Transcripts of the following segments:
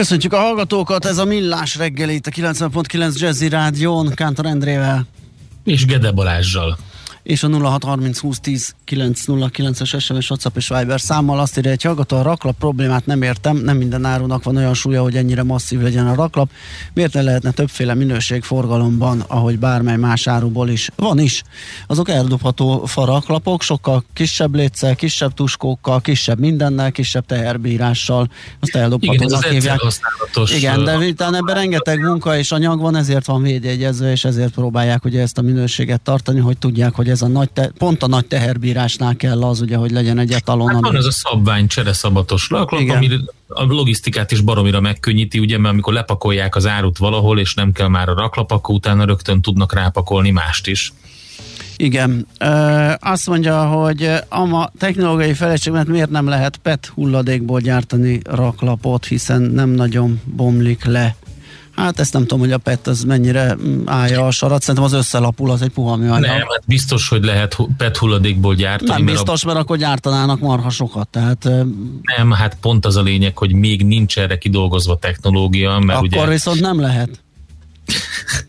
Köszöntjük a hallgatókat, ez a Millás reggeli itt a 90.9 Jazzy Rádión, Kántor Endrével. És Gede Balázsjal és a 0630 es SMS, WhatsApp és Viber számmal azt írja, hogy hallgató a raklap problémát nem értem, nem minden árunak van olyan súlya, hogy ennyire masszív legyen a raklap. Miért ne lehetne többféle minőség forgalomban, ahogy bármely más áruból is? Van is. Azok eldobható faraklapok, sokkal kisebb létszel, kisebb tuskókkal, kisebb mindennel, kisebb teherbírással. Azt eldobhatónak hívják. Igen, de utána ebben rengeteg munka és anyag van, ezért van védjegyezve, és ezért próbálják ugye ezt a minőséget tartani, hogy tudják, hogy ez a nagy te, pont a nagy teherbírásnál kell az, ugye, hogy legyen egy etalon. Hát van ez a szabvány csereszabatos laklap, ami a logisztikát is baromira megkönnyíti, ugye, mert amikor lepakolják az árut valahol, és nem kell már a raklap, akkor utána rögtön tudnak rápakolni mást is. Igen. Ö, azt mondja, hogy a technológiai felelősség, mert miért nem lehet PET hulladékból gyártani raklapot, hiszen nem nagyon bomlik le Hát ezt nem tudom, hogy a PET az mennyire állja a sarat, szerintem az összelapul, az egy puha műanyag. Nem, hát biztos, hogy lehet PET hulladékból gyártani. Nem mert biztos, a... mert akkor gyártanának marha sokat. Tehát, nem, hát pont az a lényeg, hogy még nincs erre kidolgozva technológia. Mert akkor ugye... viszont nem lehet.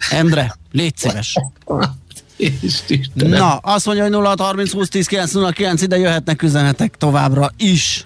Endre, légy szíves. Na, azt mondja, hogy 0 30 20 10 9 0 9 ide jöhetnek üzenetek továbbra is.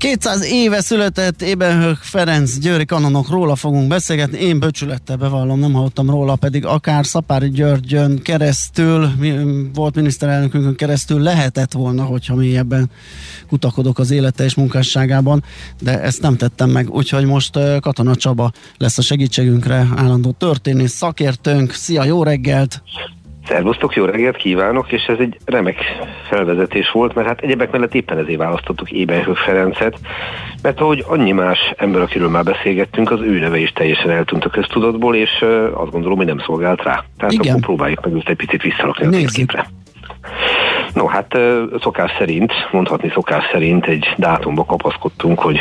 200 éve született Ébenhök Ferenc Győri kanonokról fogunk beszélgetni. Én böcsülettel bevallom, nem hallottam róla, pedig akár Szapári Györgyön keresztül, volt miniszterelnökünkön keresztül lehetett volna, hogyha mélyebben kutakodok az élete és munkásságában, de ezt nem tettem meg, úgyhogy most Katona Csaba lesz a segítségünkre, állandó történész, szakértőnk. Szia, jó reggelt! Szervusztok, jó reggelt kívánok, és ez egy remek felvezetés volt, mert hát egyebek mellett éppen ezért választottuk Ébenhő Ferencet, mert ahogy annyi más ember, akiről már beszélgettünk, az ő neve is teljesen eltűnt a köztudatból, és azt gondolom, hogy nem szolgált rá. Tehát Igen. akkor próbáljuk meg őt egy picit visszalakni a térképre. No, hát szokás szerint, mondhatni szokás szerint egy dátumba kapaszkodtunk, hogy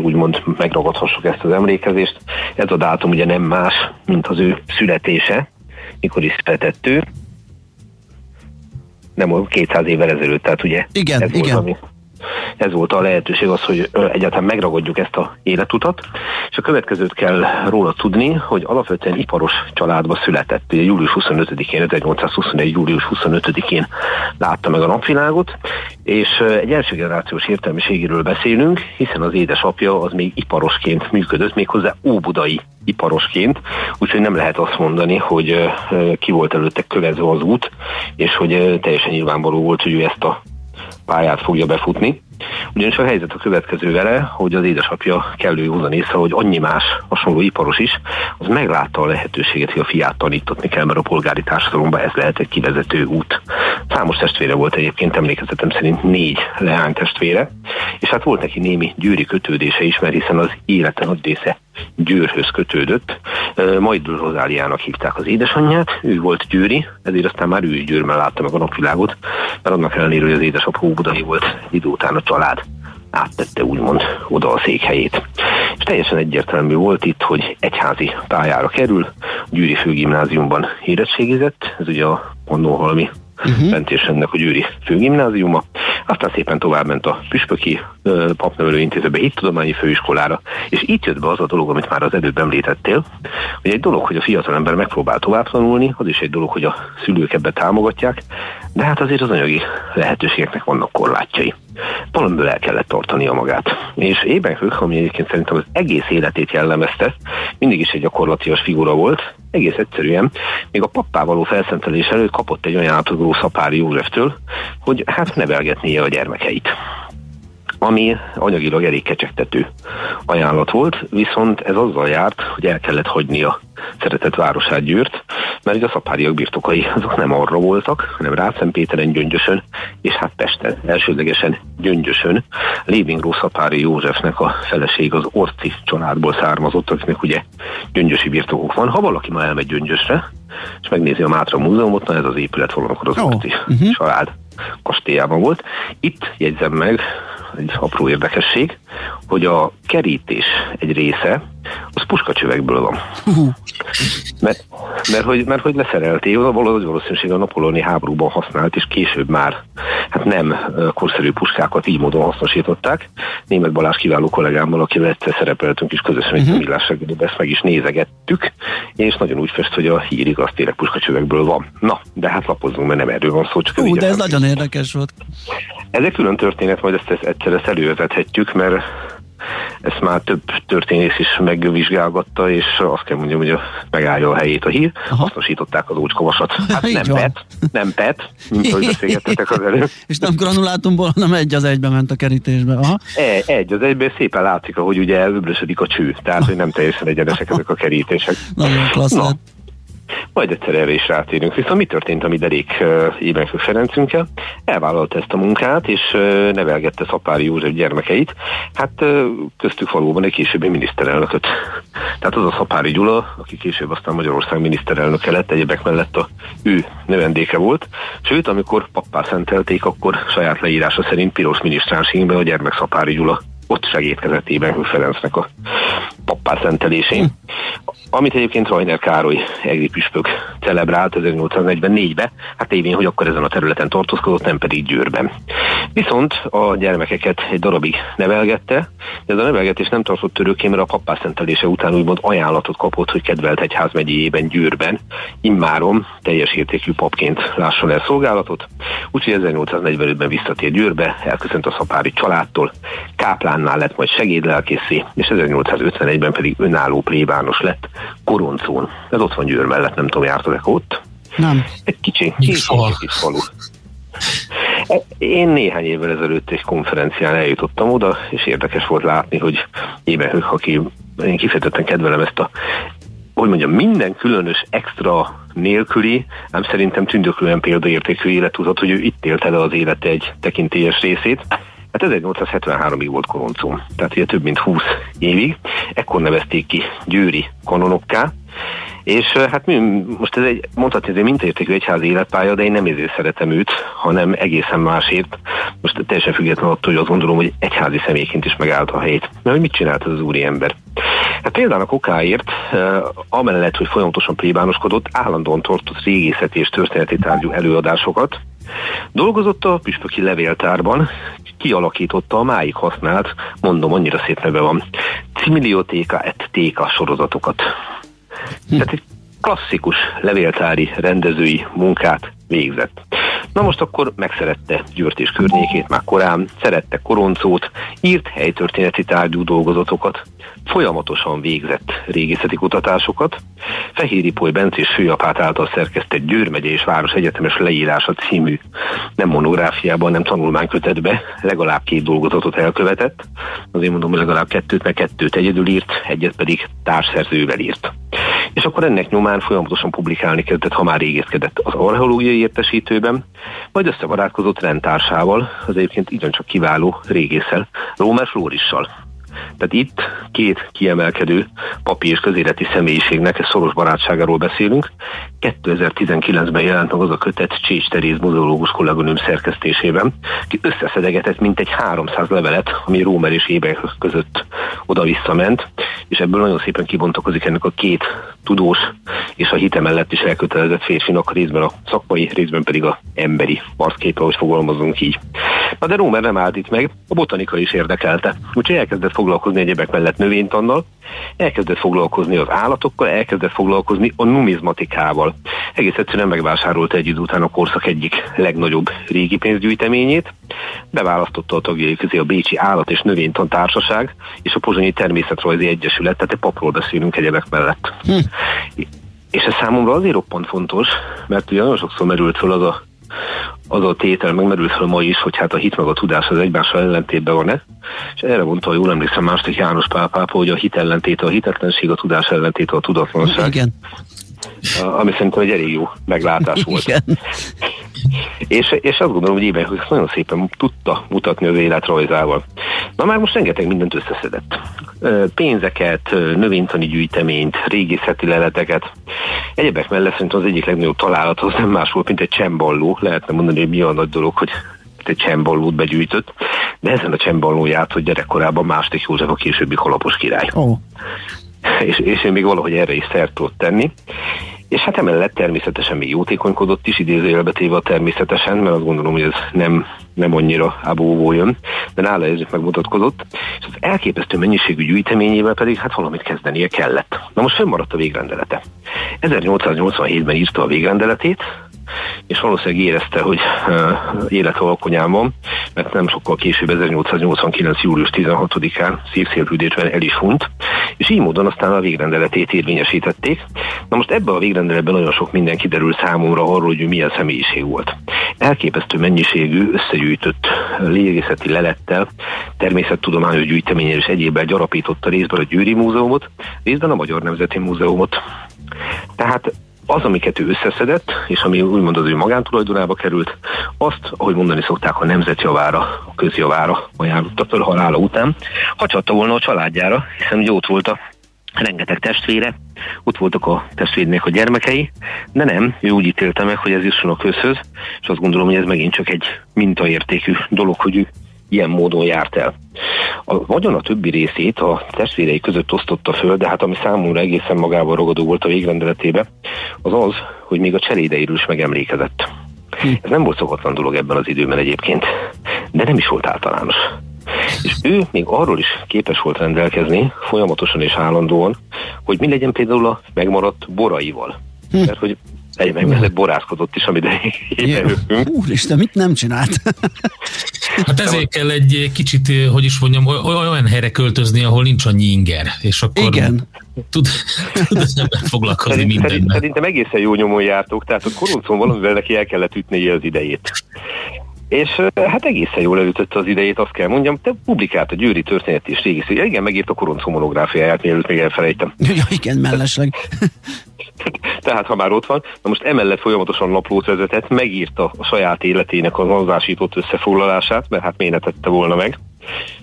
úgymond megragadhassuk ezt az emlékezést. Ez a dátum ugye nem más, mint az ő születése, mikor is született ő, nem 200 évvel ezelőtt, tehát ugye igen, ez igen. volt, ami ez volt a lehetőség az, hogy egyáltalán megragadjuk ezt a életutat, és a következőt kell róla tudni, hogy alapvetően iparos családba született. Ugye július 25-én, 1821. július 25-én látta meg a napvilágot, és egy első generációs értelmiségéről beszélünk, hiszen az édesapja az még iparosként működött, méghozzá óbudai iparosként, úgyhogy nem lehet azt mondani, hogy ki volt előtte kövezve az út, és hogy teljesen nyilvánvaló volt, hogy ő ezt a pályát fogja befutni. Ugyanis a helyzet a következő vele, hogy az édesapja kellő józan észre, hogy annyi más hasonló iparos is, az meglátta a lehetőséget, hogy a fiát tanítatni kell, mert a polgári társadalomban ez lehet egy kivezető út. Számos testvére volt egyébként, emlékezetem szerint négy leány testvére, és hát volt neki némi gyűri kötődése is, mert hiszen az élete nagy része Győrhöz kötődött. Majd Rozáliának hívták az édesanyját, ő volt Győri, ezért aztán már ő is Győrben látta meg a napvilágot, mert annak ellenére, hogy az édesapó budai volt, idő után a család áttette úgymond oda a székhelyét. És teljesen egyértelmű volt itt, hogy egyházi pályára kerül, Győri főgimnáziumban érettségizett, ez ugye a Pannóhalmi uh-huh. bent és ennek a Győri főgimnáziuma. Aztán szépen tovább ment a Püspöki papnevelő intézetbe, hittudományi főiskolára, és itt jött be az a dolog, amit már az előbb említettél, hogy egy dolog, hogy a fiatalember megpróbál tovább tanulni, az is egy dolog, hogy a szülők ebbe támogatják, de hát azért az anyagi lehetőségeknek vannak korlátjai. Valamiből el kellett tartania magát. És Ébenhők, ami egyébként szerintem az egész életét jellemezte, mindig is egy gyakorlatias figura volt, egész egyszerűen, még a pappá való felszentelés előtt kapott egy olyan átadó Szapári Józseftől, hogy hát nevelgetnie a gyermekeit ami anyagilag elég kecsegtető ajánlat volt, viszont ez azzal járt, hogy el kellett hagyni a szeretett városát Győrt, mert ugye a szapáriak birtokai azok nem arra voltak, hanem Rászentpéteren, Gyöngyösön, és hát Pesten, elsődlegesen Gyöngyösön. Lévingró Szapári Józsefnek a feleség az Orci családból származott, akinek ugye gyöngyösi birtokok van. Ha valaki ma elmegy Gyöngyösre, és megnézi a Mátra Múzeumot, na ez az épület valamikor az oh. Orci uh-huh. család kastélyában volt. Itt jegyzem meg, egy apró érdekesség, hogy a kerítés egy része az puskacsövekből van. Mert, mert, hogy, mert hogy leszerelték, valahogy valószínűség a napolóni háborúban használt, és később már hát nem korszerű puskákat így módon hasznosították. Német Balázs kiváló kollégámmal, akivel egyszer szerepeltünk is közösen egy uh-huh. ezt meg is nézegettük, és nagyon úgy fest, hogy a hírig az tényleg puskacsövekből van. Na, de hát lapozzunk, mert nem erről van szó, csak Ú, de ez nagyon érdekes volt. Ez egy külön történet, majd ezt, ezt egyszer ezt elővezethetjük, mert ezt már több történész is megvizsgálgatta, és azt kell mondjam, hogy megállja a helyét a hír. Aha. Hasznosították az ócskavasat. Hát nem PET, nem PET, mint ahogy beszélgettetek az előbb. és nem granulátumból, hanem egy az egybe ment a kerítésbe. Aha. E, egy az egybe szépen látszik, hogy ugye öblösödik a cső, tehát hogy nem teljesen egyenesek ezek a kerítések. Nagyon klassz. No. Majd egyszer erre is rátérünk. Viszont mi történt a mi derék Ébenfő Ferencünkkel? Elvállalta ezt a munkát, és nevelgette Szapári József gyermekeit. Hát köztük valóban egy későbbi miniszterelnököt. Tehát az a Szapári Gyula, aki később aztán Magyarország miniszterelnöke lett, egyebek mellett a ő növendéke volt. Sőt, amikor pappá szentelték, akkor saját leírása szerint piros minisztránsingben a gyermek Szapári Gyula ott segítkezett Ébenhő Ferencnek a pappá szentelésén. Amit egyébként Rajner Károly egri püspök celebrált 1844-ben, hát tévén, hogy akkor ezen a területen tartózkodott, nem pedig Győrben. Viszont a gyermekeket egy darabig nevelgette, de ez a nevelgetés nem tartott törőké, mert a pappá szentelése után úgymond ajánlatot kapott, hogy kedvelt egyház megyéjében Győrben immárom teljes értékű papként lásson el szolgálatot. Úgyhogy 1845-ben visszatért Győrbe, elköszönt a szapári családtól, káplánnál lett majd segédlelkészé, és 1851-ben pedig önálló plébános lett Koroncón. Ez ott van Győr mellett, nem tudom, jártatok ott? Nem. Egy kicsi, kicsi, kicsi falu. E, én néhány évvel ezelőtt egy konferencián eljutottam oda, és érdekes volt látni, hogy éppen aki én kifejezetten kedvelem ezt a hogy mondjam, minden különös extra nélküli, ám szerintem tündöklően példaértékű életutat, hogy ő itt élte le az élete egy tekintélyes részét. Hát 1873-ig volt koloncó, tehát ugye több mint 20 évig. Ekkor nevezték ki győri kanonokká, és hát mi, most ez egy, mondhatni, ez egy mintaértékű egyházi életpálya, de én nem ezért szeretem őt, hanem egészen másért. Most teljesen függetlenül attól, hogy azt gondolom, hogy egyházi személyként is megállt a helyét. Mert hogy mit csinált ez az úri ember? Hát például a kokáért, amellett, hogy folyamatosan plébánoskodott, állandóan tartott régészeti és történeti tárgyú előadásokat, Dolgozott a püspöki levéltárban, kialakította a máig használt, mondom, annyira szép neve van, Cimiliotéka et Téka sorozatokat. Hm. Tehát egy klasszikus levéltári rendezői munkát végzett. Na most akkor megszerette Győrt és környékét már korán, szerette Koroncót, írt helytörténeti tárgyú dolgozatokat, folyamatosan végzett régészeti kutatásokat, Fehéri Poly Bencés főapát által szerkesztett Győr megye és Város Egyetemes leírása című nem monográfiában, nem tanulmánykötetbe legalább két dolgozatot elkövetett. Azért mondom, hogy legalább kettőt, meg kettőt egyedül írt, egyet pedig társszerzővel írt. És akkor ennek nyomán folyamatosan publikálni kezdett, ha már régészkedett az archeológiai értesítőben, majd összebarátkozott rendtársával, az egyébként ugyancsak kiváló régészel, Rómer Flórissal, tehát itt két kiemelkedő papi és közéleti személyiségnek szoros barátságáról beszélünk. 2019-ben jelent meg az a kötet Csécs Teréz muzeológus kolléganőm szerkesztésében, ki összeszedegetett mintegy 300 levelet, ami Rómer és Éber között oda-vissza ment, és ebből nagyon szépen kibontakozik ennek a két tudós és a hite mellett is elkötelezett férfinak részben a szakmai, részben pedig a emberi arcképe, hogy fogalmazunk így. Na de Rómer nem állt itt meg, a botanika is érdekelte. Úgyhogy elkezdett foglalkozni egyebek mellett növénytannal, elkezdett foglalkozni az állatokkal, elkezdett foglalkozni a numizmatikával. Egész egyszerűen megvásárolta egy idő után a korszak egyik legnagyobb régi pénzgyűjteményét, beválasztotta a tagjai közé a Bécsi Állat és Növénytan Társaság és a Pozsonyi Természetrajzi Egyesület, tehát egy papról beszélünk egyebek mellett. Hm. És ez számomra azért roppant fontos, mert ugye nagyon sokszor merült föl az a az a tétel megmerült fel ma is, hogy hát a hit meg a tudás az egymással ellentétben van-e, és erre mondta, hogy jól emlékszem második János pápa, hogy a hit ellentéte a hitetlenség, a tudás ellentéte a tudatlanság. Igen. Ami szerintem egy elég jó meglátás volt. Igen. És, és azt gondolom, hogy Éber ezt nagyon szépen tudta mutatni az életrajzával. Na már most rengeteg mindent összeszedett. Pénzeket, növénytani gyűjteményt, régészeti leleteket. Egyebek mellett szerintem az egyik legnagyobb találat az nem más volt, mint egy csemballó. Lehetne mondani, hogy mi a nagy dolog, hogy egy csemballót begyűjtött, de ezen a csemballó járt, hogy gyerekkorában második József a későbbi kalapos király. Oh. És, és én még valahogy erre is szert tudott tenni. És hát emellett természetesen még jótékonykodott is, idézőjelbe téve természetesen, mert azt gondolom, hogy ez nem, nem annyira ábóvó jön, de nála ez megmutatkozott. És az elképesztő mennyiségű gyűjteményével pedig hát valamit kezdenie kellett. Na most fennmaradt a végrendelete. 1887-ben írta a végrendeletét, és valószínűleg érezte, hogy élet alkonyán van, mert nem sokkal később 1889. július 16-án szívszélhűdésben el is hunyt, és így módon aztán a végrendeletét érvényesítették. Na most ebben a végrendeletben nagyon sok minden kiderül számomra arról, hogy ő milyen személyiség volt. Elképesztő mennyiségű összegyűjtött légészeti lelettel, természettudományos gyűjteményel és egyébben gyarapította részben a Győri Múzeumot, részben a Magyar Nemzeti Múzeumot. Tehát az, amiket ő összeszedett, és ami úgymond az ő magántulajdonába került, azt, ahogy mondani szokták, a nemzetjavára, a közjavára ajánlotta föl halála után, hagyhatta volna a családjára, hiszen ugye ott volt a rengeteg testvére, ott voltak a testvérnek a gyermekei, de nem, ő úgy ítélte meg, hogy ez jusson a közhöz, és azt gondolom, hogy ez megint csak egy mintaértékű dolog, hogy ő ilyen módon járt el. A vagyon a többi részét a testvérei között osztotta föl, de hát ami számomra egészen magával ragadó volt a végrendeletébe, az az, hogy még a cselédeiről is megemlékezett. Hm. Ez nem volt szokatlan dolog ebben az időben egyébként, de nem is volt általános. És ő még arról is képes volt rendelkezni, folyamatosan és állandóan, hogy mi legyen például a megmaradt boraival. Hm. Mert hogy egy meg mellett borázkodott is, amit Úristen, mit nem csinált? Hát ezért kell egy kicsit, hogy is mondjam, olyan helyre költözni, ahol nincs annyi inger, és akkor Igen. tud, tud az ember foglalkozni Szerint, mindennel. Szerintem egészen jó nyomon jártok, tehát a koroncon valamivel neki el kellett ütni az idejét. És hát egészen jól elütötte az idejét, azt kell mondjam, te publikált a Győri történet és régész. Igen, megírt a koronc monográfiáját, mielőtt még elfelejtem. Ja, igen, mellesleg. Tehát, ha már ott van, na most emellett folyamatosan naplót vezetett, megírta a saját életének az azásított összefoglalását, mert hát miért tette volna meg.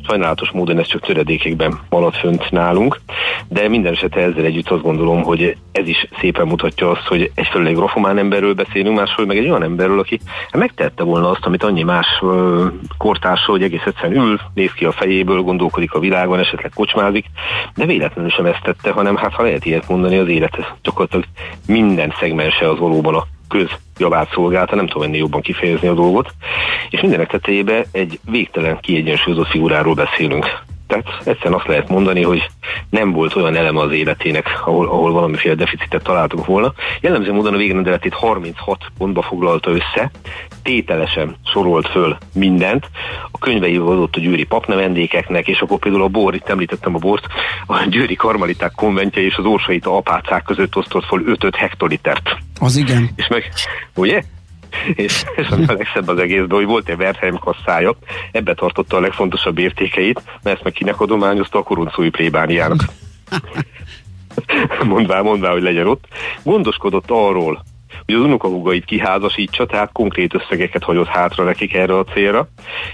Sajnálatos módon ez csak töredékekben maradt fönt nálunk, de minden esetre ezzel együtt azt gondolom, hogy ez is szépen mutatja azt, hogy egyfelől egy grafomán emberről beszélünk, másról meg egy olyan emberről, aki megtette volna azt, amit annyi más kortársa, hogy egész egyszerűen ül, néz ki a fejéből, gondolkodik a világon, esetleg kocsmázik, de véletlenül sem ezt tette, hanem hát ha lehet ilyet mondani, az élet gyakorlatilag minden szegmense az valóban a közjavát szolgálta, nem tudom ennél jobban kifejezni a dolgot, és mindenek tetejébe egy végtelen kiegyensúlyozott figuráról beszélünk. Tehát egyszerűen azt lehet mondani, hogy nem volt olyan eleme az életének, ahol, ahol valamiféle deficitet találtunk volna. Jellemző módon a végrendeletét 36 pontba foglalta össze, tételesen sorolt föl mindent. A könyveivel adott a győri papnevendékeknek, és akkor például a bor, itt említettem a bort, a győri karmaliták konventje és az orsaita apácák között osztott föl 5-5 hektolitert. Az igen. És meg, ugye? és, és a legszebb az egészben, hogy volt egy Wertheim kasszája, ebbe tartotta a legfontosabb értékeit, mert ezt meg kinek adományozta a koruncói plébániának. mondvá, mondvá, hogy legyen ott. Gondoskodott arról, hogy az unokahúgait kiházasítsa, tehát konkrét összegeket hagyott hátra nekik erre a célra,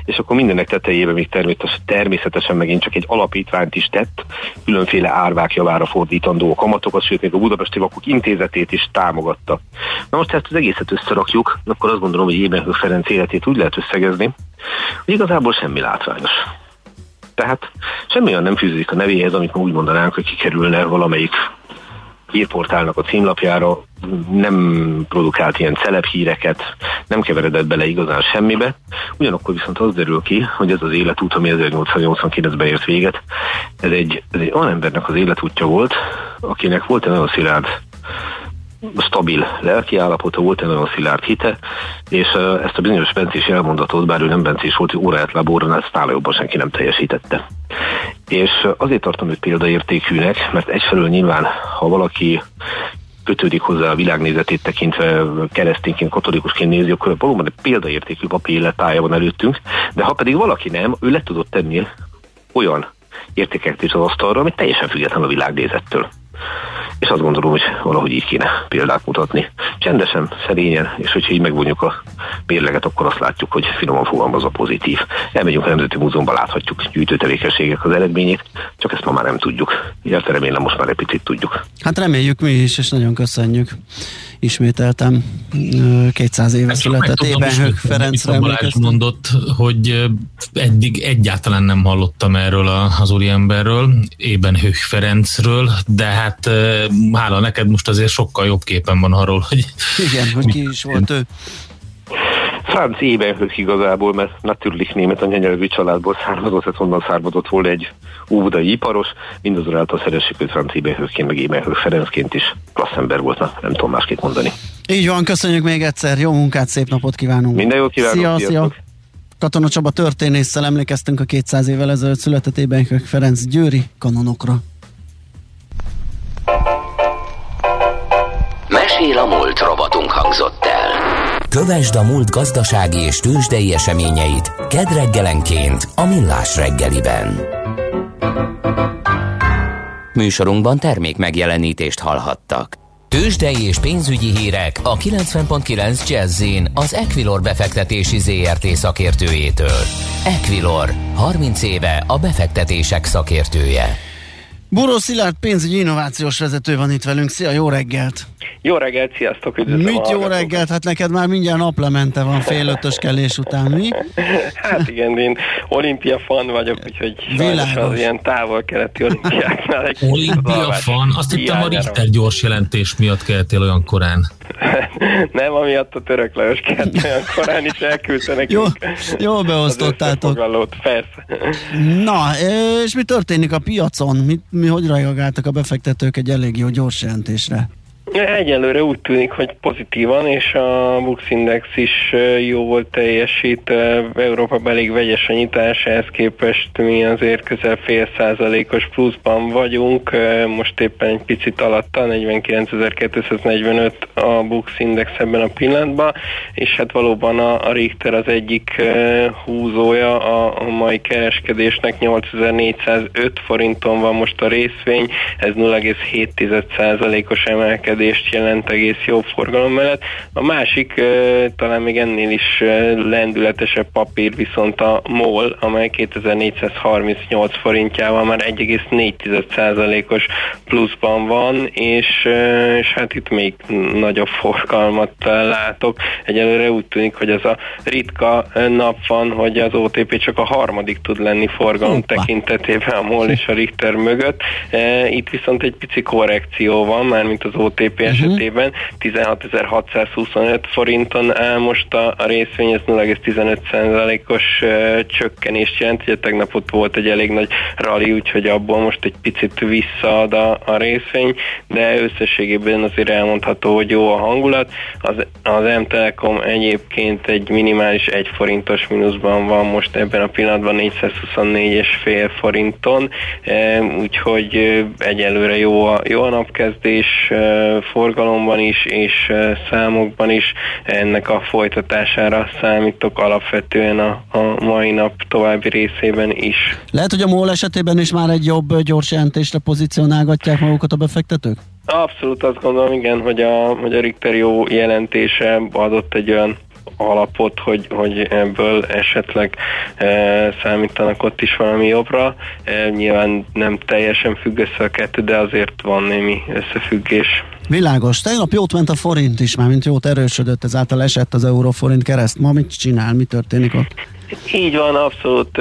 és akkor mindenek tetejében még természetesen, természetesen megint csak egy alapítványt is tett, különféle árvák javára fordítandó kamatokat, sőt még a Budapesti Vakok Intézetét is támogatta. Na most ezt az egészet összerakjuk, akkor azt gondolom, hogy Ébenhő Ferenc életét úgy lehet összegezni, hogy igazából semmi látványos. Tehát semmi olyan nem fűződik a nevéhez, amit úgy mondanánk, hogy kikerülne valamelyik hírportálnak a címlapjára, nem produkált ilyen híreket, nem keveredett bele igazán semmibe. Ugyanakkor viszont az derül ki, hogy ez az életút, ami 1889-ben ért véget, ez egy, ez egy olyan embernek az életútja volt, akinek volt egy nagyon szilárd stabil lelki állapota, volt egy nagyon szilárd hite, és ezt a bizonyos bencés elmondatot, bár ő nem bencés volt, hogy óráját lábóra, ezt nála jobban senki nem teljesítette. És azért tartom őt példaértékűnek, mert egyfelől nyilván, ha valaki kötődik hozzá a világnézetét tekintve keresztényként, katolikusként nézi, akkor valóban egy példaértékű papi életája van előttünk, de ha pedig valaki nem, ő le tudott tenni olyan értékeket is az asztalra, ami teljesen független a világnézettől és azt gondolom, hogy valahogy így kéne példát mutatni. Csendesen, szerényen, és hogyha így megvonjuk a mérleget, akkor azt látjuk, hogy finoman fogalmazva pozitív. Elmegyünk a Nemzeti Múzeumban, láthatjuk gyűjtőtevékenységek az eredményét, csak ezt ma már nem tudjuk. Illetve remélem most már egy picit tudjuk. Hát reméljük mi is, és nagyon köszönjük. Ismételtem 200 éve született Ébenhők Ferencre Balázs mondott, hogy eddig egyáltalán nem hallottam erről az úriemberről, Ébenhők Ferencről, de hát hála neked most azért sokkal jobb képen van arról, hogy... Igen, hogy ki is volt ő. Franz Ebenhök igazából, mert natürlich német a nyelvű családból származott, tehát onnan származott volna egy óvodai iparos, mindazonáltal szeressük őt Franz Ebenhökként, meg Ebenhök Ferencként is. Klassz ember volt, na, nem tudom másképp mondani. Így van, köszönjük még egyszer, jó munkát, szép napot kívánunk. Minden jót kívánok, szia, szia. Katona Csaba történésszel emlékeztünk a 200 évvel ezelőtt született Ébenhök Ferenc győri kanonokra. Mesél a múlt robotunk hangzott el. Kövesd a múlt gazdasági és tőzsdei eseményeit kedd reggelenként a Millás reggeliben. Műsorunkban termék megjelenítést hallhattak. Tőzsdei és pénzügyi hírek a 90.9 jazz az Equilor befektetési ZRT szakértőjétől. Equilor, 30 éve a befektetések szakértője. Buró Szilárd pénzügyi innovációs vezető van itt velünk. Szia, jó reggelt! Jó reggelt, sziasztok, üdvözlöm Mit jó reggelt? Hát neked már mindjárt naplemente van fél ötös kellés után, mi? hát igen, én olimpia fan vagyok, úgyhogy Világos. az ilyen távol-keleti olimpiáknál Olimpia fan? Azt hittem a Richter gyors jelentés miatt keltél olyan korán. Nem, amiatt a török Lajos kelt olyan korán is elküldte nekünk. Jó, jó beosztottátok. persze. Na, és mi történik a piacon? Mi, mi hogy reagáltak a befektetők egy elég jó gyors jelentésre? Egyelőre úgy tűnik, hogy pozitívan, és a Bux Index is jó volt teljesít. Európa elég vegyes a nyitás, ehhez képest mi azért közel fél százalékos pluszban vagyunk, most éppen egy picit alatta, 49.245 a Bux Index ebben a pillanatban, és hát valóban a, Richter az egyik húzója. A, a mai kereskedésnek, 8405 forinton van most a részvény, ez 0,7 os emelkedés növekedést jelent egész jó forgalom mellett. A másik, talán még ennél is lendületesebb papír viszont a MOL, amely 2438 forintjával már 1,4%-os pluszban van, és, és hát itt még nagyobb forgalmat látok. Egyelőre úgy tűnik, hogy ez a ritka nap van, hogy az OTP csak a harmadik tud lenni forgalom Hoppa. tekintetében a MOL és a Richter mögött. Itt viszont egy pici korrekció van, már mint az OTP OTP uh-huh. Mhm. esetében 16.625 forinton áll most a, a részvény, ez 0,15%-os uh, csökkenést jelent, ugye tegnap ott volt egy elég nagy rally, úgyhogy abból most egy picit visszaad a, a részvény, de összességében azért elmondható, hogy jó a hangulat. Az, az M-Telekom egyébként egy minimális 1 forintos mínuszban van most ebben a pillanatban 424,5 forinton, úgyhogy egyelőre jó a, jó a napkezdés, forgalomban is és számokban is ennek a folytatására számítok alapvetően a, a mai nap további részében is. Lehet, hogy a MOL esetében is már egy jobb gyors jelentésre pozícionálgatják magukat a befektetők? Abszolút azt gondolom, igen, hogy a, hogy a Richter jó jelentése adott egy olyan alapot, hogy, hogy ebből esetleg e, számítanak ott is valami jobbra. E, nyilván nem teljesen függ össze a kettő, de azért van némi összefüggés. Világos. Tegnap jót ment a forint is, már mint jót erősödött, ezáltal esett az euróforint kereszt. Ma mit csinál, mi történik ott? Így van, abszolút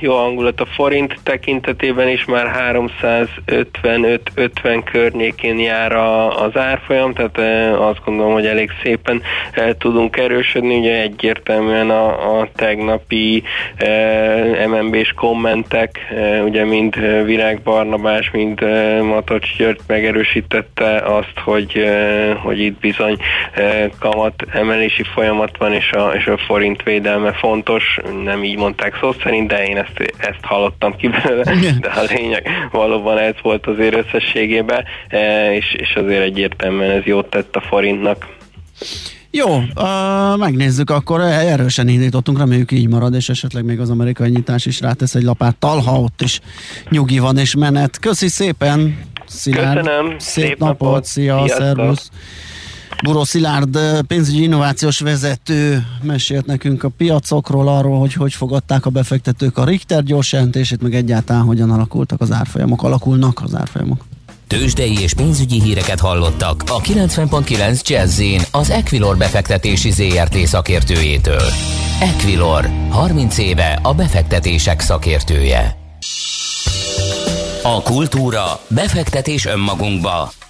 jó hangulat a forint tekintetében is, már 355-50 környékén jár az árfolyam, tehát azt gondolom, hogy elég szépen tudunk erősödni, ugye egyértelműen a, a tegnapi MNB-s kommentek, ugye mind Virág Barnabás, mind Matocs György megerősítette azt, hogy, hogy itt bizony kamat emelési folyamat van, és a, és a forint védelme fontos, nem így mondták szó szerint, de én ezt, ezt hallottam ki belőle, de a lényeg valóban ez volt azért összességében, és, és azért egyértelműen ez jót tett a forintnak. Jó, uh, megnézzük akkor, erősen indítottunk, reméljük így marad, és esetleg még az amerikai nyitás is rátesz egy lapáttal, ha ott is nyugi van és menet. Köszi szépen, Szilárd. Köszönöm, szép, szép napot, napot. szia, Sziasztok. szervusz. Buró Szilárd pénzügyi innovációs vezető mesélt nekünk a piacokról, arról, hogy hogy fogadták a befektetők a Richter gyors jelentését, meg egyáltalán hogyan alakultak az árfolyamok, alakulnak az árfolyamok. Tőzsdei és pénzügyi híreket hallottak a 90.9 jazz az Equilor befektetési ZRT szakértőjétől. Equilor, 30 éve a befektetések szakértője. A kultúra, befektetés önmagunkba,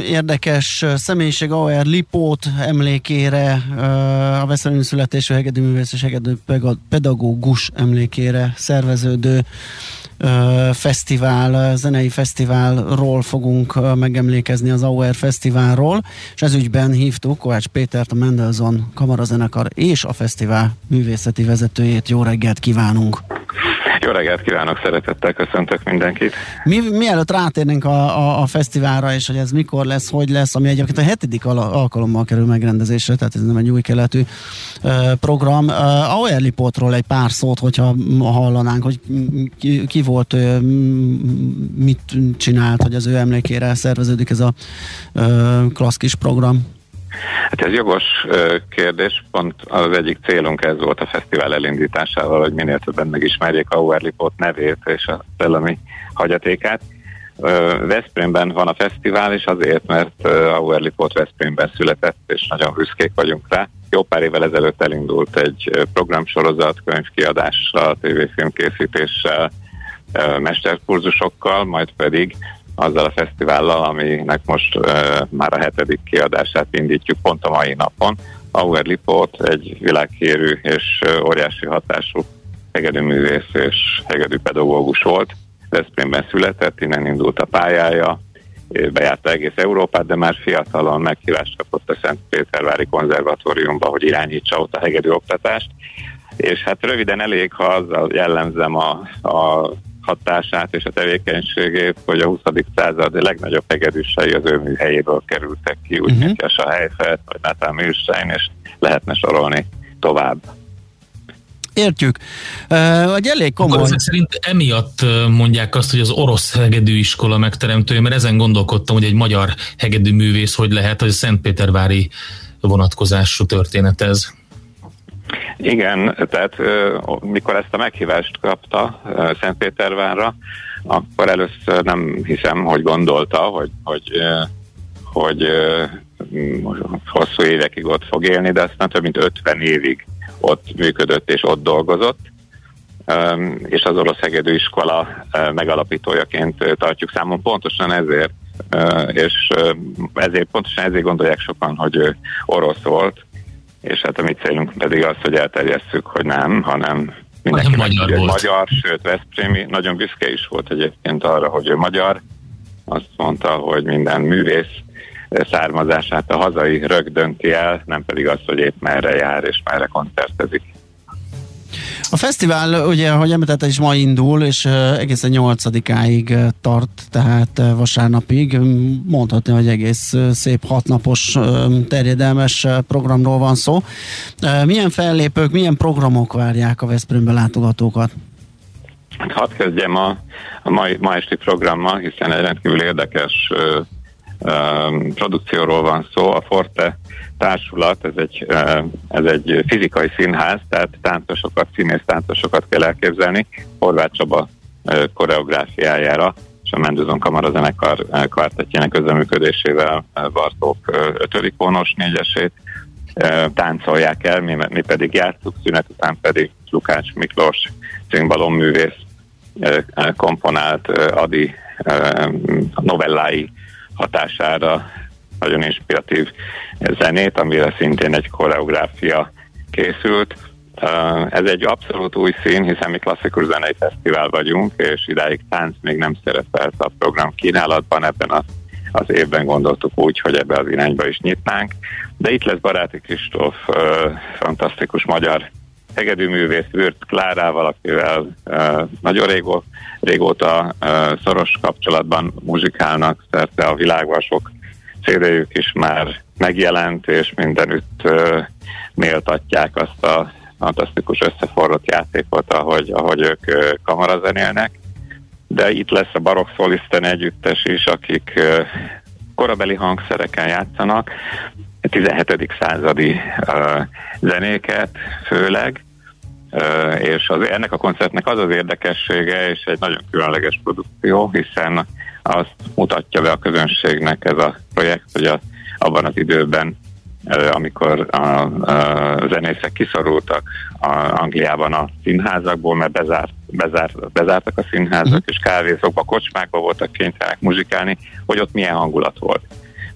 érdekes személyiség A.R. Lipót emlékére, a Veszelőn születésű hegedűművész és hegedű pedagógus emlékére szerveződő fesztivál, zenei fesztiválról fogunk megemlékezni az AOR fesztiválról, és ez ügyben hívtuk Kovács Pétert, a Mendelssohn kamarazenekar és a fesztivál művészeti vezetőjét. Jó reggelt kívánunk! Jó reggelt kívánok, szeretettel köszöntök mindenkit. Mi, mielőtt rátérnénk a, a, a fesztiválra, és hogy ez mikor lesz, hogy lesz, ami egyébként a hetedik al- alkalommal kerül megrendezésre, tehát ez nem egy új keletű uh, program. Uh, a Oerlipotról egy pár szót, hogyha hallanánk, hogy ki, ki volt, uh, mit csinált, hogy az ő emlékére szerveződik ez a klassz kis program. Hát ez jogos kérdés, pont az egyik célunk ez volt a fesztivál elindításával, hogy minél többen megismerjék a Uerlipot nevét és a szellemi hagyatékát. Veszprémben van a fesztivál, és azért, mert a Uerlipot Veszprémben született, és nagyon büszkék vagyunk rá. Jó pár évvel ezelőtt elindult egy programsorozat, könyvkiadással, tévéfilmkészítéssel, mesterkurzusokkal, majd pedig azzal a fesztivállal, aminek most már a hetedik kiadását indítjuk pont a mai napon. Auer Lipot egy világhírű és óriási hatású hegedűművész és hegedűpedagógus volt. Veszprémben született, innen indult a pályája, bejárta egész Európát, de már fiatalon meghívást kapott a Szentpétervári konzervatóriumba, hogy irányítsa ott a hegedű oktatást. És hát röviden elég, ha azzal jellemzem a, a hatását és a tevékenységét, hogy a 20. század legnagyobb hegedűsei az ő műhelyéből kerültek ki, úgy, uh-huh. mint a Heifert, vagy Nathan Milstein, és lehetne sorolni tovább. Értjük. Hogy elég komoly. Akkor szerint emiatt mondják azt, hogy az orosz hegedűiskola megteremtője, mert ezen gondolkodtam, hogy egy magyar hegedű művész hogy lehet, hogy a Szentpétervári vonatkozású történet ez. Igen, tehát mikor ezt a meghívást kapta Szentpétervárra, akkor először nem hiszem, hogy gondolta, hogy, hogy, hogy hosszú évekig ott fog élni, de aztán több mint 50 évig ott működött és ott dolgozott, és az orosz hegedű iskola megalapítójaként tartjuk számon. Pontosan ezért, és ezért pontosan ezért gondolják sokan, hogy orosz volt, és hát a mi célunk pedig az, hogy elterjesszük, hogy nem, hanem mindenki magyar, meg, magyar, sőt Veszprémi nagyon büszke is volt egyébként arra, hogy ő magyar. Azt mondta, hogy minden művész származását a hazai rög dönti el, nem pedig az, hogy épp merre jár és merre koncertezik. A fesztivál, ugye, ahogy említette, is ma indul, és egészen 8-áig tart, tehát vasárnapig. Mondhatni, hogy egész szép hatnapos terjedelmes programról van szó. Milyen fellépők, milyen programok várják a Veszprémbe látogatókat? Hát hadd kezdjem a, a mai, ma esti programmal, hiszen egy rendkívül érdekes produkcióról van szó. A Forte társulat, ez egy, ez egy fizikai színház, tehát táncosokat, színész táncosokat kell elképzelni, Horváth Csaba koreográfiájára, és a Mendőzon Kamara zenekar kvártetjének közleműködésével Bartók ötödik vonos négyesét táncolják el, mi, mi pedig játszuk, szünet után pedig Lukács Miklós művész komponált Adi novellái hatására nagyon inspiratív zenét, amire szintén egy koreográfia készült. Ez egy abszolút új szín, hiszen mi klasszikus zenei fesztivál vagyunk, és idáig tánc még nem szerepelt a program kínálatban, ebben a, az évben gondoltuk úgy, hogy ebbe az irányba is nyitnánk. De itt lesz Baráti Kristóf, fantasztikus magyar hegedűművész Würt Klárával, akivel nagyon régó, régóta szoros kapcsolatban muzsikálnak szerte a világban sok cd is már megjelent, és mindenütt uh, méltatják azt a fantasztikus összeforrott játékot, ahogy, ahogy ők uh, kamarazenélnek. De itt lesz a Barok Szolisten együttes is, akik uh, korabeli hangszereken játszanak, 17. századi uh, zenéket főleg, uh, és az, ennek a koncertnek az az érdekessége, és egy nagyon különleges produkció, hiszen azt mutatja be a közönségnek ez a projekt, hogy a, abban az időben, amikor a, a zenészek kiszorultak a Angliában a színházakból, mert bezárt, bezárt, bezártak a színházak, uh-huh. és kávézókba, kocsmákba voltak kénytelenek muzsikálni, hogy ott milyen hangulat volt.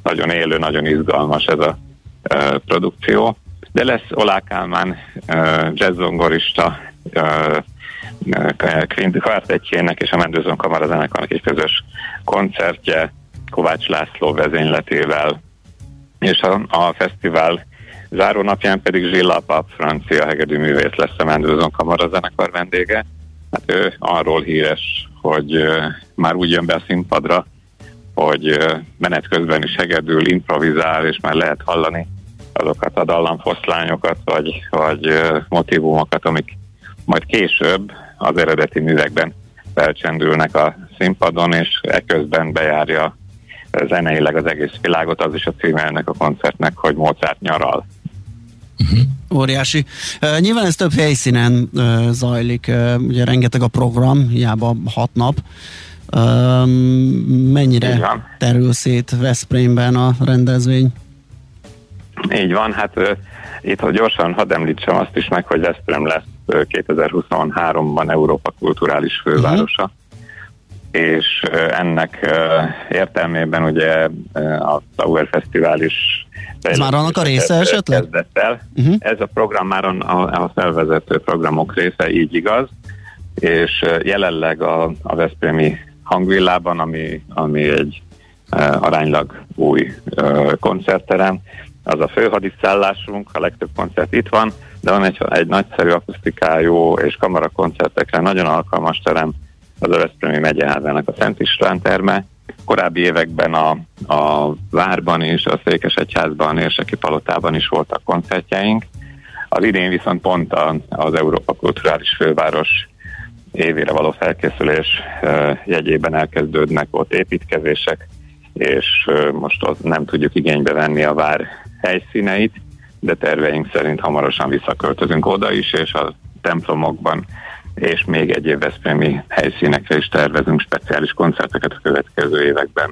Nagyon élő, nagyon izgalmas ez a uh, produkció. De lesz Olá Kálmán, uh, jazzzongorista, uh, kvartettjének és a Mendőzön Kamarazenekarnak egy közös koncertje Kovács László vezényletével, és a, a fesztivál záró napján pedig Zsilla Pap, francia hegedű művész lesz a Mendőzön Kamarazenekar vendége. Hát ő arról híres, hogy uh, már úgy jön be a színpadra, hogy menet közben is hegedül, improvizál, és már lehet hallani azokat a dallamfoszlányokat, vagy, vagy motivumokat, amik majd később az eredeti művekben felcsendülnek a színpadon, és eközben bejárja zeneileg az egész világot, az is a címe ennek a koncertnek, hogy Mozart nyaral. Uh-huh. Óriási. Nyilván ez több helyszínen zajlik, uh, ugye rengeteg a program, hiába hat nap. Mennyire terül szét Veszprémben a rendezvény? Így van, hát itt ha gyorsan hadd említsem azt is meg, hogy Veszprém lesz 2023-ban Európa kulturális fővárosa. Uh-huh és ennek értelmében ugye a Tower Fesztivál is ez már annak a része esetleg? El. Uh-huh. Ez a program már a, a felvezető programok része, így igaz, és jelenleg a, a Veszprémi hangvillában, ami, ami egy aránylag új koncertterem, az a főhadiszállásunk, a legtöbb koncert itt van, de van egy, egy nagyszerű akusztikájú és kamarakoncertekre nagyon alkalmas terem, az a Veszprémi megyeházának a Szent István terme. Korábbi években a, a Várban is, a Székesegyházban, Érseki Palotában is voltak koncertjeink. Az idén viszont pont a, az Európa Kulturális Főváros évére való felkészülés jegyében elkezdődnek ott építkezések, és most ott nem tudjuk igénybe venni a vár helyszíneit, de terveink szerint hamarosan visszaköltözünk oda is, és a templomokban és még egyéb Veszprémi helyszínekre is tervezünk speciális koncerteket a következő években.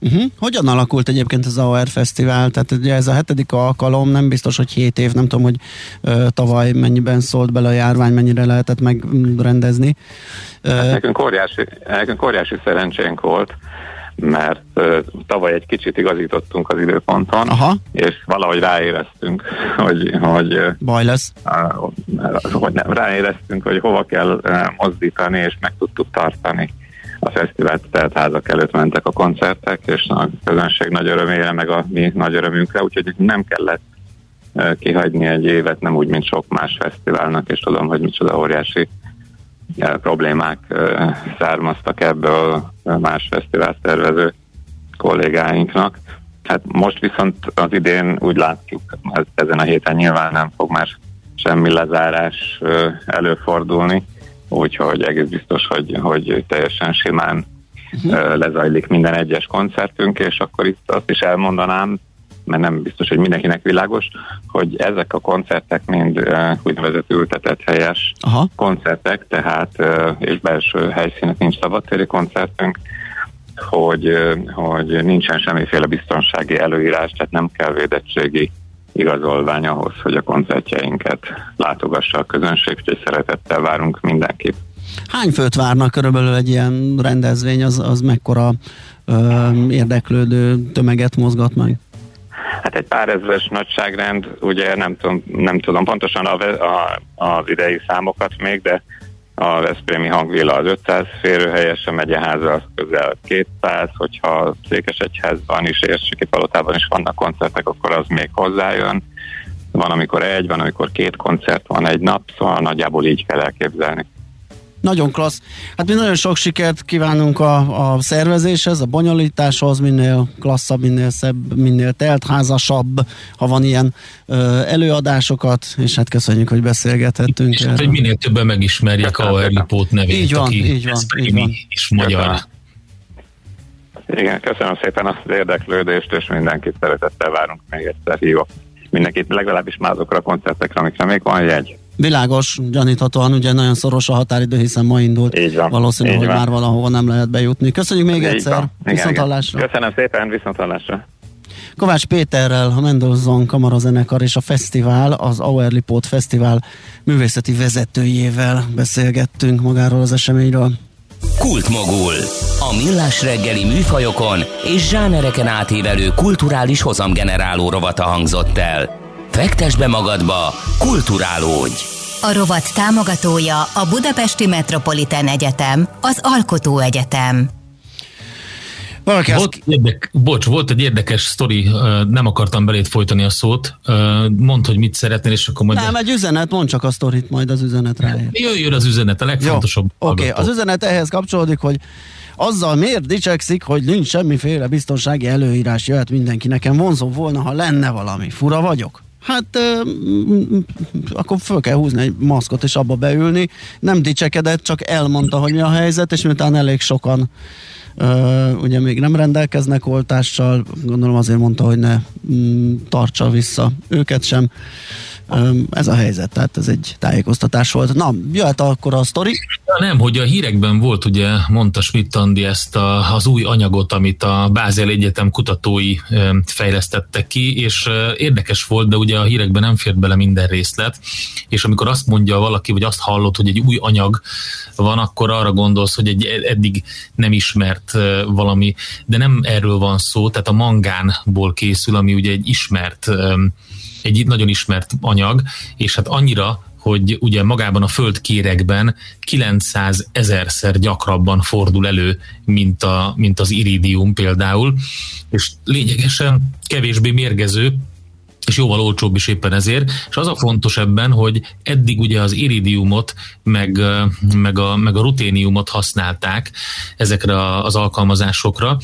Uh-huh. Hogyan alakult egyébként az AOR Fesztivál? Tehát ugye ez a hetedik alkalom, nem biztos, hogy hét év, nem tudom, hogy ö, tavaly mennyiben szólt bele a járvány, mennyire lehetett megrendezni. Hát nekünk, óriási, nekünk óriási szerencsénk volt, mert uh, tavaly egy kicsit igazítottunk az időponton, Aha. és valahogy ráéreztünk, hogy, hogy baj lesz. Uh, hogy nem, ráéreztünk, hogy hova kell uh, mozdítani, és meg tudtuk tartani a fesztivált, tehát házak előtt mentek a koncertek, és a közönség nagy örömére, meg a mi nagy örömünkre, úgyhogy nem kellett kihagyni egy évet, nem úgy, mint sok más fesztiválnak, és tudom, hogy micsoda óriási problémák származtak ebből más fesztivál szervező kollégáinknak. Hát most viszont az idén úgy látjuk, ezen a héten nyilván nem fog már semmi lezárás előfordulni, úgyhogy egész biztos, hogy, hogy teljesen simán uh-huh. lezajlik minden egyes koncertünk, és akkor itt azt is elmondanám, mert nem biztos, hogy mindenkinek világos, hogy ezek a koncertek mind úgynevezett ültetett helyes Aha. koncertek, tehát és belső helyszínek nincs szabadtéri koncertünk, hogy, hogy nincsen semmiféle biztonsági előírás, tehát nem kell védettségi igazolvány ahhoz, hogy a koncertjeinket látogassa a közönség, úgyhogy szeretettel várunk mindenkit. Hány főt várnak körülbelül egy ilyen rendezvény, az, az mekkora ö, érdeklődő tömeget mozgat meg? Hát egy pár ezres nagyságrend, ugye nem tudom, nem tudom pontosan a, a, az idei számokat még, de a Veszprémi hangvilla az 500 férőhelyes, a megyeháza az közel 200, hogyha Székesegyházban is, Érseki Palotában is vannak koncertek, akkor az még hozzájön. Van, amikor egy, van, amikor két koncert van egy nap, szóval nagyjából így kell elképzelni. Nagyon klassz. Hát mi nagyon sok sikert kívánunk a, a szervezéshez, a bonyolításhoz, minél klasszabb, minél szebb, minél teltházasabb, ha van ilyen ö, előadásokat, és hát köszönjük, hogy beszélgethettünk. És hát, hogy minél többen megismerjék a Ripót nevét, így van, aki így van, így van. és magyar. Igen, köszönöm szépen az érdeklődést, és mindenkit szeretettel várunk még egyszer hívok. Mindenkit legalábbis már azokra a koncertekre, amikre még van jegy. Világos, gyaníthatóan ugye nagyon szoros a határidő, hiszen ma indult. Így van. Valószínű, így hogy van. már valahova nem lehet bejutni. Köszönjük még Így egyszer. van. Igen. Köszönöm szépen, viszont hallásra. Kovács Péterrel, a Mendelssohn Kamarazenekar és a fesztivál, az Auerlipót Fesztivál művészeti vezetőjével beszélgettünk magáról az eseményről. Kultmogul. A millás reggeli műfajokon és zsánereken átívelő kulturális hozamgeneráló rovata hangzott el. Fektes be magadba, kulturálódj! A rovat támogatója a Budapesti Metropolitán Egyetem, az Alkotó Egyetem. Valaki Volt, érdek, bocs, volt egy érdekes sztori, nem akartam belét folytani a szót. Mondd, hogy mit szeretnél, és akkor majd... Nem, egy üzenet, mondd csak a sztorit, majd az üzenet ráér. Jöjjön az üzenet, a legfontosabb. Oké, okay, az üzenet ehhez kapcsolódik, hogy azzal miért dicsekszik, hogy nincs semmiféle biztonsági előírás, jöhet mindenki. Nekem vonzó volna, ha lenne valami. Fura vagyok? Hát akkor föl kell húzni egy maszkot és abba beülni. Nem dicsekedett, csak elmondta, hogy mi a helyzet, és miután elég sokan ö, ugye még nem rendelkeznek oltással, gondolom azért mondta, hogy ne mm, tartsa vissza őket sem. Ö, ez a helyzet, tehát ez egy tájékoztatás volt. Na, jöhet akkor a sztori. Nem, hogy a hírekben volt, ugye mondta Schmidt Andi ezt a, az új anyagot, amit a Bázel Egyetem kutatói fejlesztettek ki, és érdekes volt, de ugye a hírekben nem fért bele minden részlet, és amikor azt mondja valaki, vagy azt hallott, hogy egy új anyag van, akkor arra gondolsz, hogy egy eddig nem ismert valami, de nem erről van szó, tehát a mangánból készül, ami ugye egy ismert egy nagyon ismert anyag, és hát annyira, hogy ugye magában a földkéregben 900 ezerszer gyakrabban fordul elő, mint, a, mint az iridium például, és lényegesen kevésbé mérgező, és jóval olcsóbb is éppen ezért, és az a fontos ebben, hogy eddig ugye az iridiumot, meg, meg, a, meg a ruténiumot használták ezekre az alkalmazásokra,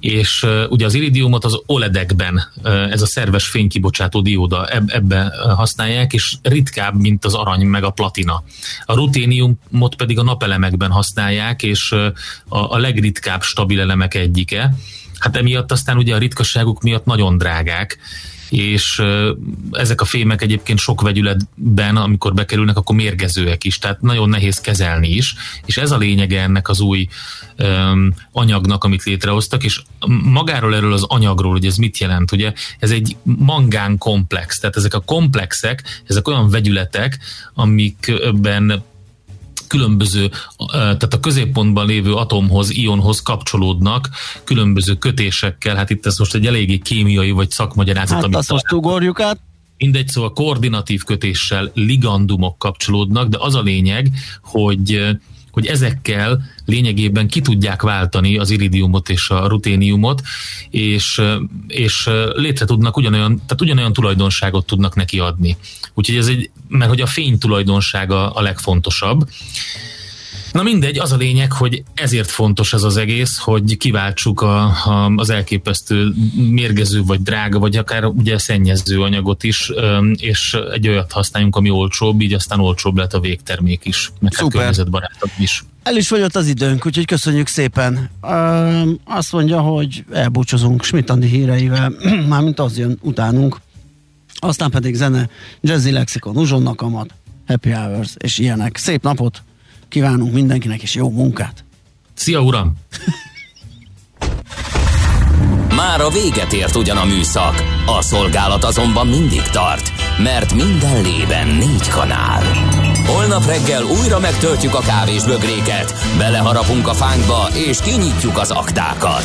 és ugye az iridiumot az OLED-ekben, ez a szerves fénykibocsátó dióda, eb- ebbe használják, és ritkább, mint az arany meg a platina. A ruténiumot pedig a napelemekben használják, és a, a legritkább stabil elemek egyike. Hát emiatt aztán ugye a ritkaságuk miatt nagyon drágák, és ezek a fémek egyébként sok vegyületben, amikor bekerülnek, akkor mérgezőek is, tehát nagyon nehéz kezelni is, és ez a lényege ennek az új öm, anyagnak, amit létrehoztak, és magáról erről az anyagról, hogy ez mit jelent, ugye, ez egy mangán komplex, tehát ezek a komplexek, ezek olyan vegyületek, amikben különböző, tehát a középpontban lévő atomhoz, ionhoz kapcsolódnak különböző kötésekkel, hát itt ez most egy eléggé kémiai vagy szakmagyarázat, Hát amit azt most ugorjuk át. Mindegy, szóval koordinatív kötéssel ligandumok kapcsolódnak, de az a lényeg, hogy hogy ezekkel lényegében ki tudják váltani az iridiumot és a ruténiumot, és, és létre tudnak ugyanolyan, tehát ugyanolyan tulajdonságot tudnak neki adni. Úgyhogy ez egy, mert hogy a fény tulajdonsága a legfontosabb, Na mindegy, az a lényeg, hogy ezért fontos ez az egész, hogy kiváltsuk a, a, az elképesztő mérgező, vagy drága, vagy akár ugye szennyező anyagot is, és egy olyat használjunk, ami olcsóbb, így aztán olcsóbb lett a végtermék is, meg hát környezetbarátabb is. El is fogyott az időnk, úgyhogy köszönjük szépen. Ö, azt mondja, hogy elbúcsozunk Schmidt Andi híreivel, mármint az jön utánunk. Aztán pedig zene, Jazzy Lexikon, Uzsonnak amat, Happy Hours és ilyenek. Szép napot! Kívánunk mindenkinek, és jó munkát! Szia, uram! Már a véget ért ugyan a műszak, a szolgálat azonban mindig tart, mert minden lében négy kanál. Holnap reggel újra megtöltjük a kávés bögréket, beleharapunk a fánkba és kinyitjuk az aktákat.